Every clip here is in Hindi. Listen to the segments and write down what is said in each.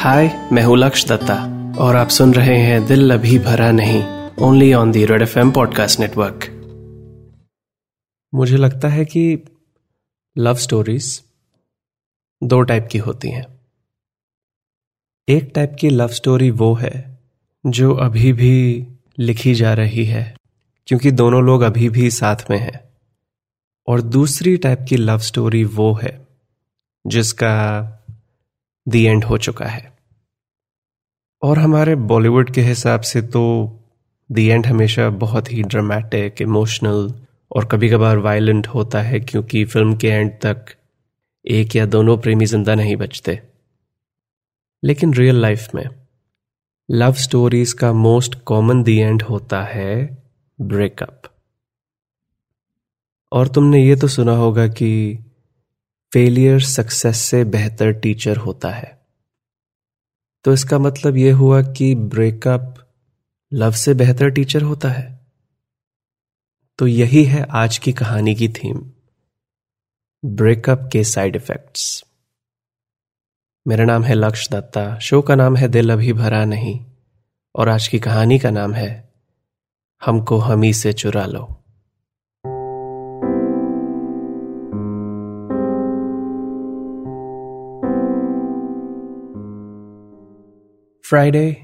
हाय मैं हूँ लक्ष दत्ता, और आप सुन रहे हैं दिल अभी भरा नहीं only on the red F M podcast network मुझे लगता है कि लव स्टोरीज दो टाइप की होती हैं। एक टाइप की लव स्टोरी वो है, जो अभी भी लिखी जा रही है, क्योंकि दोनों लोग अभी भी साथ में हैं। और दूसरी टाइप की लव स्टोरी वो है, जिसका दी एंड हो चुका है। और हमारे बॉलीवुड के हिसाब से तो दी एंड हमेशा बहुत ही ड्रामेटिक इमोशनल और कभी कभार वायलेंट होता है क्योंकि फ़िल्म के एंड तक एक या दोनों प्रेमी ज़िंदा नहीं बचते। लेकिन रियल लाइफ में लव स्टोरीज का मोस्ट कॉमन दी एंड होता है ब्रेकअप और तुमने ये तो सुना होगा कि फेलियर सक्सेस से बेहतर टीचर होता है। तो इसका मतलब यह हुआ कि ब्रेकअप लव से बेहतर टीचर होता है। तो यही है आज की कहानी की थीम ब्रेकअप के साइड इफेक्ट्स मेरा नाम है लक्ष्य दत्ता शो का नाम है दिल अभी भरा नहीं, और आज की कहानी का नाम है, हमको हमी से चुरा लो। Friday,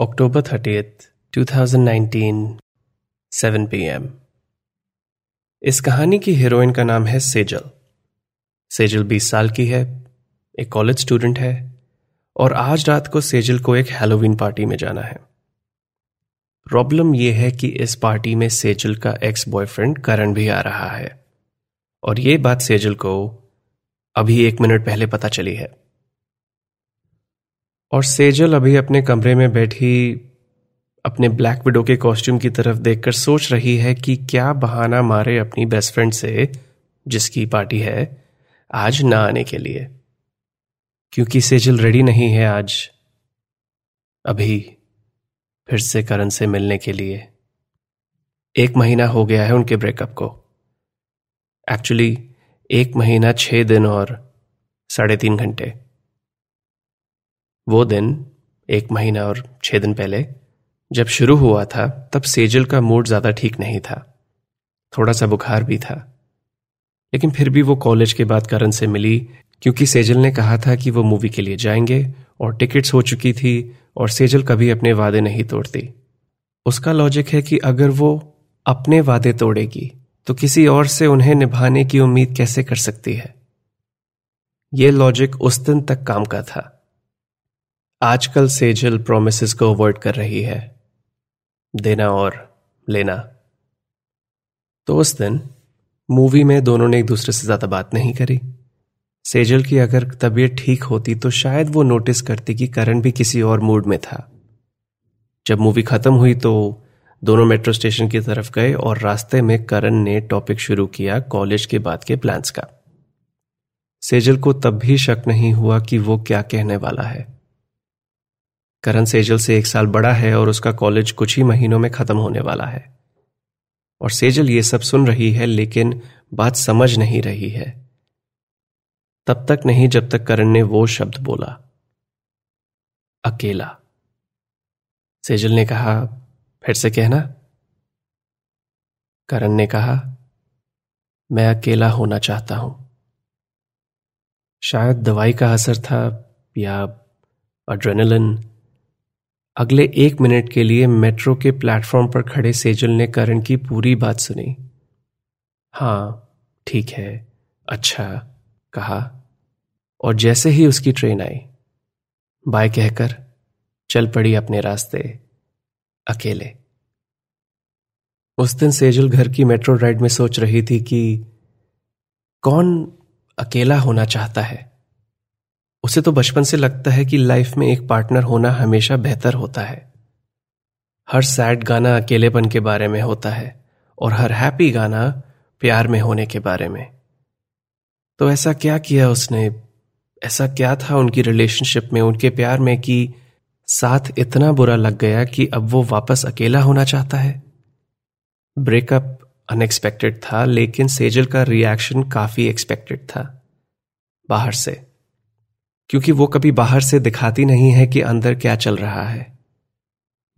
October 30th, 2019, 7 pm. इस कहानी की हीरोइन का नाम है सेजल सेजल 20 साल की है एक कॉलेज स्टूडेंट है और आज रात को सेजल को एक हेलोवीन पार्टी में जाना है। प्रॉब्लम यह है कि इस पार्टी में सेजल का एक्स बॉयफ्रेंड करण भी आ रहा है। और यह बात सेजल को अभी एक मिनट पहले पता चली है। और सेजल अभी अपने कमरे में बैठी अपने ब्लैक विडो के कॉस्ट्यूम की तरफ़ देखकर सोच रही है कि क्या बहाना मारे अपनी बेस्ट फ्रेंड से, जिसकी पार्टी है, आज ना आने के लिए। क्योंकि सेजल रेडी नहीं है आज, अभी फिर से करण से मिलने के लिए। एक महीना हो गया है उनके ब्रेकअप को। एक्चुअली, एक महीना छह दिन और साढ़े तीन घंटे। वो दिन, एक महीना और छह दिन पहले, जब शुरू हुआ था, तब सेजल का मूड ज़्यादा ठीक नहीं था। थोड़ा सा बुखार भी था। लेकिन फिर भी वो कॉलेज के बाद करण से मिली, क्योंकि सेजल ने कहा था कि वो मूवी के लिए जाएँगे, और टिकट्स हो चुकी थी, और सेजल कभी अपने वादे नहीं तोड़ती। उसका लॉजिक है कि अगर वो अपने वादे तोड़ेगी तो किसी और से उन्हें निभाने की उम्मीद कैसे कर सकती है? यह लॉजिक उस दिन तक काम का था। आजकल सेजल प्रोमिस को अवॉइड कर रही है। देना और लेना। तो उस दिन मूवी में दोनों ने एक दूसरे से ज़्यादा बात नहीं करी। सेजल की अगर तबीयत ठीक होती तो शायद वो नोटिस करती कि करण भी किसी और मूड में था। जब मूवी खत्म हुई तो दोनों मेट्रो स्टेशन की तरफ़ गए और रास्ते में करण ने टॉपिक शुरू किया कॉलेज के बाद के प्लान्स का। सेजल को तब भी शक नहीं हुआ कि वो क्या कहने वाला है। करण सेजल से एक साल बड़ा है और उसका कॉलेज कुछ ही महीनों में खत्म होने वाला है। और सेजल ये सब सुन रही है, लेकिन बात समझ नहीं रही है। तब तक नहीं, जब तक करण ने वो शब्द बोला, अकेला। सेजल ने कहा, फिर से कहना। करण ने कहा, मैं अकेला होना चाहता हूँ। शायद दवाई का असर था या एड्रेनलिन अगले एक मिनट के लिए मेट्रो के प्लेटफॉर्म पर खड़े सेजल ने करण की पूरी बात सुनी। हाँ ठीक है। अच्छा कहा। और जैसे ही उसकी ट्रेन आई, बाय कहकर, चल पड़ी अपने रास्ते, अकेले। उस दिन सेजल घर की मेट्रो राइड में सोच रही थी कि कौन अकेला होना चाहता है? उसे तो बचपन से लगता है कि लाइफ में एक पार्टनर होना हमेशा बेहतर होता है। हर सैड गाना अकेलेपन के बारे में होता है और हर हैप्पी गाना प्यार में होने के बारे में। तो ऐसा क्या किया उसने? ऐसा क्या था उनकी रिलेशनशिप में, उनके प्यार में कि साथ इतना बुरा लग गया कि अब वो वापस अकेला होना चाहता है? ब्रेकअप अनएक्सपेक्टेड था, लेकिन सेजल का रिएक्शन काफ़ी एक्सपेक्टेड था, बाहर से। क्योंकि वो कभी बाहर से दिखाती नहीं है कि अंदर क्या चल रहा है।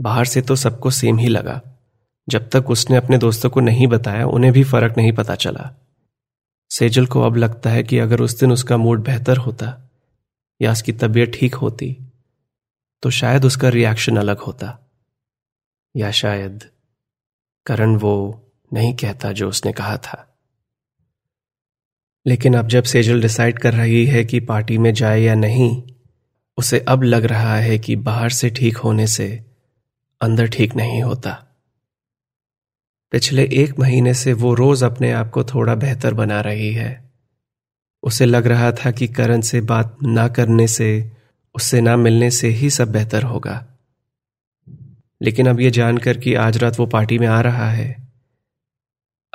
बाहर से तो सबको सेम ही लगा। जब तक उसने अपने दोस्तों को नहीं बताया, उन्हें भी फ़र्क नहीं पता चला। सेजल को अब लगता है कि अगर उस दिन उसका मूड बेहतर होता या उसकी तबीयत ठीक होती तो शायद उसका रिएक्शन अलग होता। या शायद करण वो नहीं कहता जो उसने कहा था। लेकिन अब जब सेजल डिसाइड कर रही है कि पार्टी में जाए या नहीं, उसे अब लग रहा है कि बाहर से ठीक होने से अंदर ठीक नहीं होता। पिछले एक महीने से वो रोज अपने आप को थोड़ा बेहतर बना रही है। उसे लग रहा था कि करण से बात ना करने से, उससे ना मिलने से ही सब बेहतर होगा। लेकिन अब यह जानकर कि आज रात वो पार्टी में आ रहा है।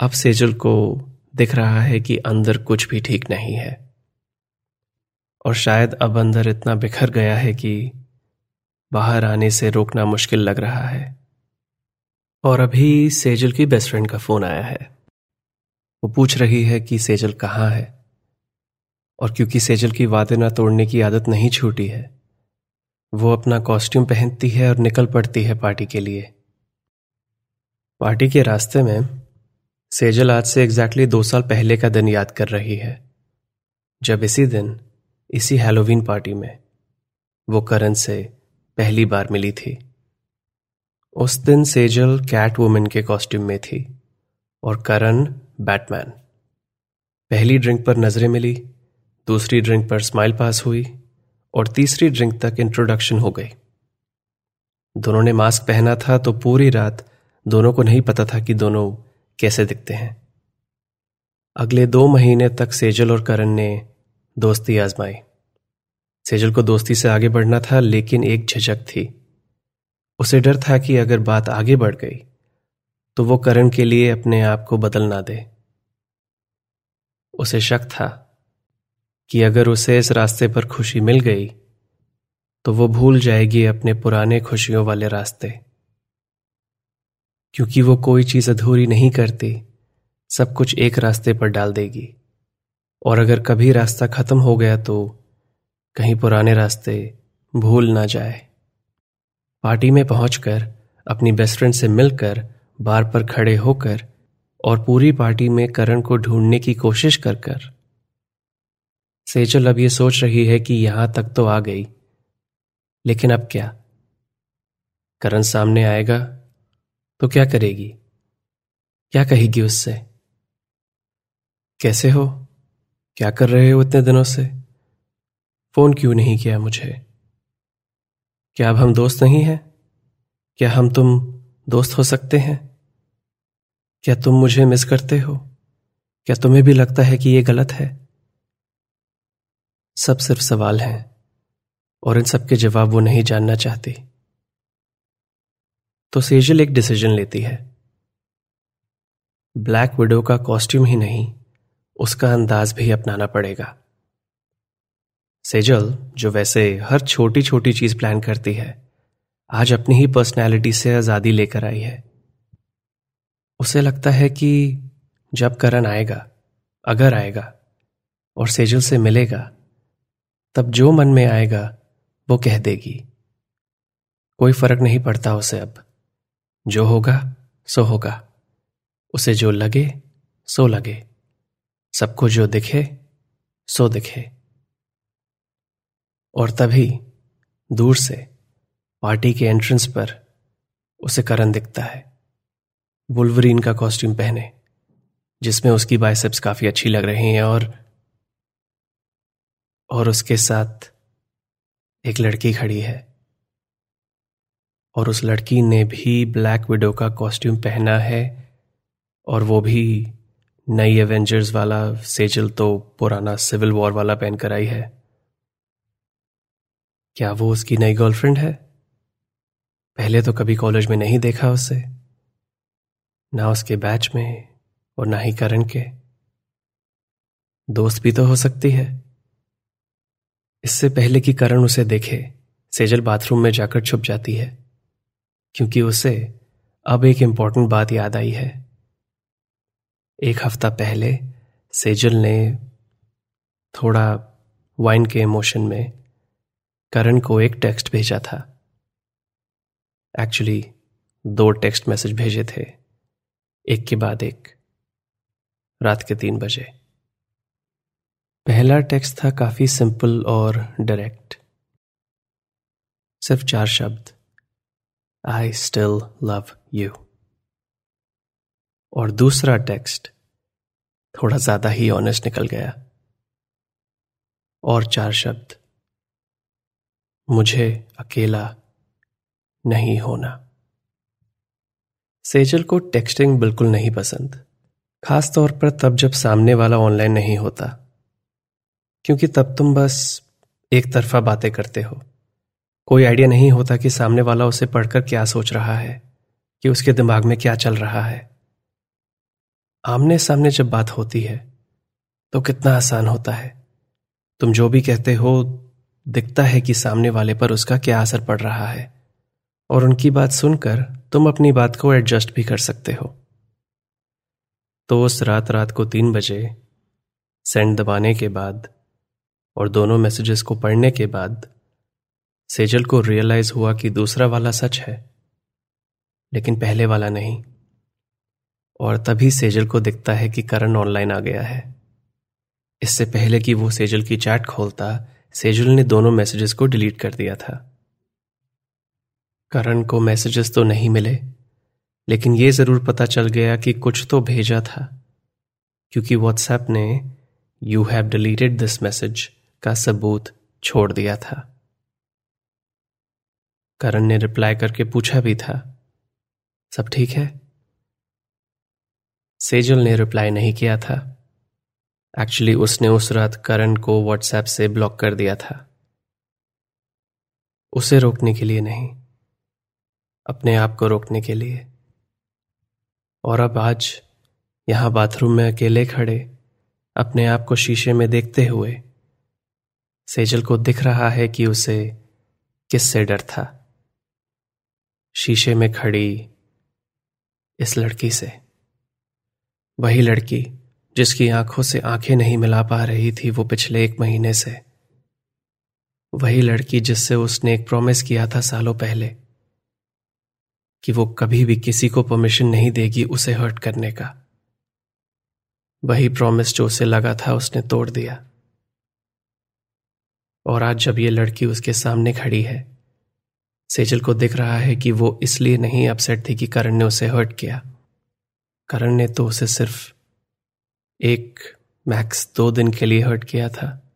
अब सेजल को दिख रहा है कि अंदर कुछ भी ठीक नहीं है। और शायद अब अंदर इतना बिखर गया है कि बाहर आने से रोकना मुश्किल लग रहा है। और अभी सेजल की बेस्ट फ्रेंड का फ़ोन आया है। वो पूछ रही है कि सेजल कहाँ है? और क्योंकि सेजल की वादे ना तोड़ने की आदत नहीं छूटी है, वो अपना कॉस्ट्यूम पहनती है और निकल पड़ती है पार्टी के लिए। पार्टी के रास्ते में सेजल आज से एग्जैक्टली दो साल पहले का दिन याद कर रही है। जब इसी दिन, इसी हेलोवीन पार्टी में, वो करण से पहली बार मिली थी। उस दिन सेजल कैट वुमेन के कॉस्ट्यूम में थी और करण बैटमैन पहली ड्रिंक पर नज़रें मिली, दूसरी ड्रिंक पर स्माइल पास हुई और तीसरी ड्रिंक तक इंट्रोडक्शन हो गई। दोनों ने मास्क पहना था तो पूरी रात दोनों को नहीं पता था कि दोनों कैसे दिखते हैं? अगले दो महीने तक सेजल और करण ने दोस्ती आजमाई। सेजल को दोस्ती से आगे बढ़ना था, लेकिन एक झिझक थी। उसे डर था कि अगर बात आगे बढ़ गई तो वो करण के लिए अपने आप को बदल ना दे। उसे शक था कि अगर उसे इस रास्ते पर खुशी मिल गई तो वो भूल जाएगी अपने पुराने खुशियों वाले रास्ते। क्योंकि वो कोई चीज़ अधूरी नहीं करती, सब कुछ एक रास्ते पर डाल देगी। और अगर कभी रास्ता खत्म हो गया तो कहीं पुराने रास्ते भूल ना जाए। पार्टी में पहुंचकर, अपनी बेस्ट फ्रेंड से मिलकर, बार पर खड़े होकर, और पूरी पार्टी में करण को ढूँढने की कोशिश कर कर। सेजल अब ये सोच रही है कि यहाँ तक तो आ गई। लेकिन अब क्या? करण सामने आएगा। तो क्या करेगी? क्या कहेगी उससे? कैसे हो? क्या कर रहे हो इतने दिनों से? फ़ोन क्यों नहीं किया मुझे? क्या अब हम दोस्त नहीं हैं? क्या हम तुम दोस्त हो सकते हैं? क्या तुम मुझे मिस करते हो? क्या तुम्हें भी लगता है कि यह गलत है? सब सिर्फ़ सवाल हैं, और इन सब के जवाब वो नहीं जानना चाहती। तो सेजल एक डिसीज़न लेती है। ब्लैक विडो का कॉस्ट्यूम ही नहीं, उसका अंदाज भी अपनाना पड़ेगा। सेजल, जो वैसे हर छोटी छोटी चीज़ प्लान करती है, आज अपनी ही पर्सनैलिटी से आज़ादी लेकर आई है। उसे लगता है कि जब करण आएगा, अगर आएगा, और सेजल से मिलेगा, तब जो मन में आएगा, वो कह देगी। कोई फ़र्क नहीं पड़ता उसे अब। जो होगा, सो होगा। उसे जो लगे, सो लगे। सबको जो दिखे, सो दिखे। और तभी, दूर से, पार्टी के एंट्रेंस पर, उसे करण दिखता है। बुलवरीन का कॉस्ट्यूम पहने, जिसमें उसकी बाइसेप्स काफ़ी अच्छी लग रही हैं और और उसके साथ, एक लड़की खड़ी है। और उस लड़की ने भी ब्लैक विडो का कॉस्ट्यूम पहना है और वो भी नई एवेंजर्स वाला सेजल तो पुराना सिविल वॉर वाला पहनकर आई है। क्या वो उसकी नई गर्लफ्रेंड है? पहले तो कभी कॉलेज में नहीं देखा उसे। ना उसके बैच में और ना ही करण के। दोस्त भी तो हो सकती है। इससे पहले कि करण उसे देखे सेजल बाथरूम में जाकर छुप जाती है। क्योंकि उसे अब एक इंपॉर्टेंट बात याद आई है। एक हफ़्ता पहले सेजल ने थोड़ा वाइन के इमोशन में करण को एक टेक्स्ट भेजा था। एक्चुअली दो टेक्स्ट मैसेज भेजे थे। एक के बाद एक, रात के तीन बजे। पहला टेक्स्ट था काफ़ी सिंपल और डायरेक्ट सिर्फ़ चार शब्द। आई स्टिल लव यू और दूसरा टेक्स्ट थोड़ा ज़्यादा ही ऑनेस्ट निकल गया। और चार शब्द, मुझे अकेला नहीं होना। सेजल को टेक्सटिंग बिल्कुल नहीं पसंद खास तौर पर तब जब सामने वाला ऑनलाइन नहीं होता, क्योंकि तब तुम बस एक तरफा बातें करते हो। कोई आइडिया नहीं होता कि सामने वाला उसे पढ़कर क्या सोच रहा है, कि उसके दिमाग में क्या चल रहा है। आमने सामने जब बात होती है तो कितना आसान होता है। तुम जो भी कहते हो, दिखता है कि सामने वाले पर उसका क्या असर पड़ रहा है। और उनकी बात सुनकर तुम अपनी बात को एडजस्ट भी कर सकते हो। तो उस रात रात को तीन बजे, सेंड दबाने के बाद और दोनों मैसेजेस को पढ़ने के बाद सेजल को रियलाइज़ हुआ कि दूसरा वाला सच है, लेकिन पहले वाला नहीं। और तभी सेजल को दिखता है कि करण ऑनलाइन आ गया है। इससे पहले कि वो सेजल की चैट खोलता, सेजल ने दोनों मैसेजेस को डिलीट कर दिया था। करण को मैसेजेस तो नहीं मिले, लेकिन यह ज़रूर पता चल गया कि कुछ तो भेजा था, क्योंकि व्हाट्सएप ने you have deleted this message का सबूत छोड़ दिया था। करण ने रिप्लाई करके पूछा भी था। सब ठीक है? सेजल ने रिप्लाई नहीं किया था। एक्चुअली उसने उस रात करण को व्हाट्सएप से ब्लॉक कर दिया था। उसे रोकने के लिए नहीं, अपने आप को रोकने के लिए। और अब आज, यहाँ बाथरूम में अकेले खड़े, अपने आप को शीशे में देखते हुए, सेजल को दिख रहा है कि उसे किससे डर था। शीशे में खड़ी इस लड़की से। वही लड़की जिसकी आँखों से आँखें नहीं मिला पा रही थी वो पिछले एक महीने से। वही लड़की जिससे उसने एक प्रॉमिस किया था सालों पहले कि वो कभी भी किसी को परमिशन नहीं देगी उसे हर्ट करने का। वही प्रॉमिस जो उसे लगा था उसने तोड़ दिया। और आज जब ये लड़की उसके सामने खड़ी है सेजल को दिख रहा है कि वो इसलिए नहीं अपसेट थी कि करण ने उसे हर्ट किया। करण ने तो उसे सिर्फ़ एक मैक्स दो दिन के लिए हर्ट किया था।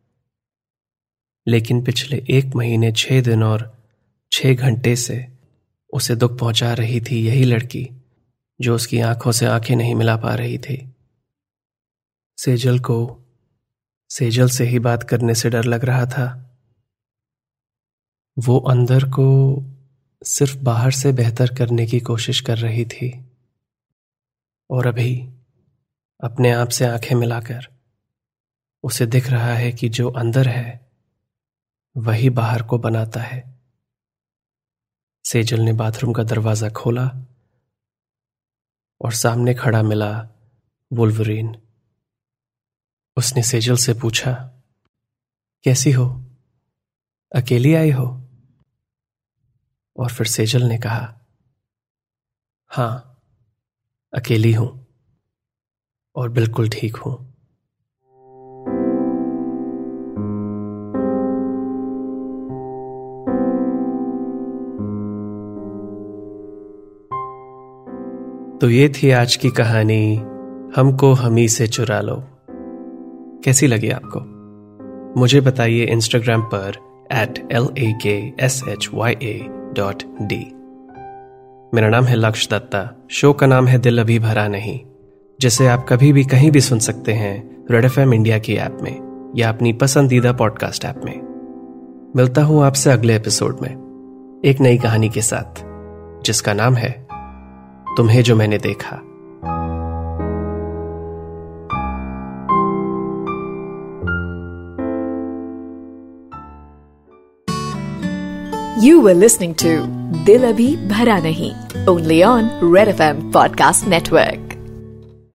लेकिन पिछले एक महीने, छह दिन और छह घंटे से उसे दुख पहुँचा रही थी यही लड़की, जो उसकी आँखों से आँखें नहीं मिला पा रही थी। सेजल को, सेजल से ही बात करने से डर लग रहा था। वो अंदर को सिर्फ़ बाहर से बेहतर करने की कोशिश कर रही थी और अभी अपने आप से आँखें मिलाकर उसे दिख रहा है कि जो अंदर है, वही बाहर को बनाता है। सेजल ने बाथरूम का दरवाज़ा खोला और सामने खड़ा मिला वुल्वरीन। उसने सेजल से पूछा, कैसी हो? अकेली आई हो? और फिर सेजल ने कहा, हाँ, अकेली हूँ और बिल्कुल ठीक हूँ। तो ये थी आज की कहानी, हमको हमी से चुरा लो। कैसी लगी आपको? मुझे बताइए इंस्टाग्राम पर at L A K S H Y A dot D मेरा नाम है लक्ष्य दत्ता। शो का नाम है दिल अभी भरा नहीं, जिसे आप कभी भी कहीं भी सुन सकते हैं रेड एफ़ एम इंडिया की ऐप में या अपनी पसंदीदा पॉडकास्ट ऐप में। मिलता हूँ आपसे अगले एपिसोड में, एक नई कहानी के साथ, जिसका नाम है, तुम्हें जो मैंने देखा। You were listening to Dil Abhi Bhara Nahi, only on Red FM Podcast Network.